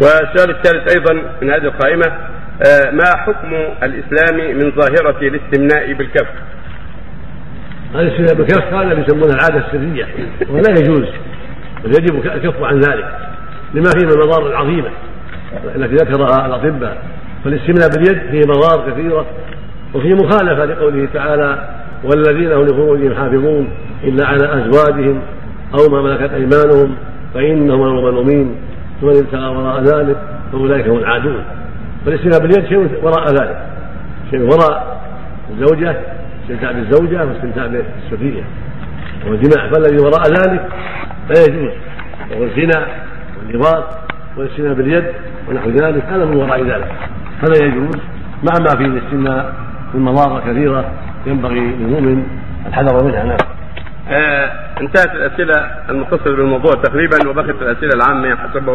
والسؤال الثالث أيضا من هذه القائمة آه، ما حكم الإسلام من ظاهرة الاستمناء بالكف؟ الاستمناء بالكف هذا يسمونه العادة السرية ولا يجوز بل يجب الكف عن ذلك لما فيه من المضار العظيمه التي ذكرها الأطباء فالاستمناء باليد فيه مضار كثيرة وفيه مخالفة لقوله تعالى والذين هم لفروجهم حافظون إلا على أزواجهم أو ما ملكت أيمانهم فإنهم المظلومين ومن ابتغى وراء ذلك فأولئك هم العادون. فالاستمناء باليد شيء وراء ذلك. شيء وراء الزوجة استمتاع بالزوجة واستمتاع بالسفيه والجماع فالذي وراء ذلك لا يجوز وهو الزنا والنظام والاستمناء باليد ونحو ذلك هذا من وراء ذلك. هذا يجوز مع ما فيه الاستمناء من مضار كثيرة ينبغي للمؤمن الحذر منها. نعم. آه انتهت الأسئلة المتصلة بالموضوع تقريبا وبقت الأسئلة العامة حسب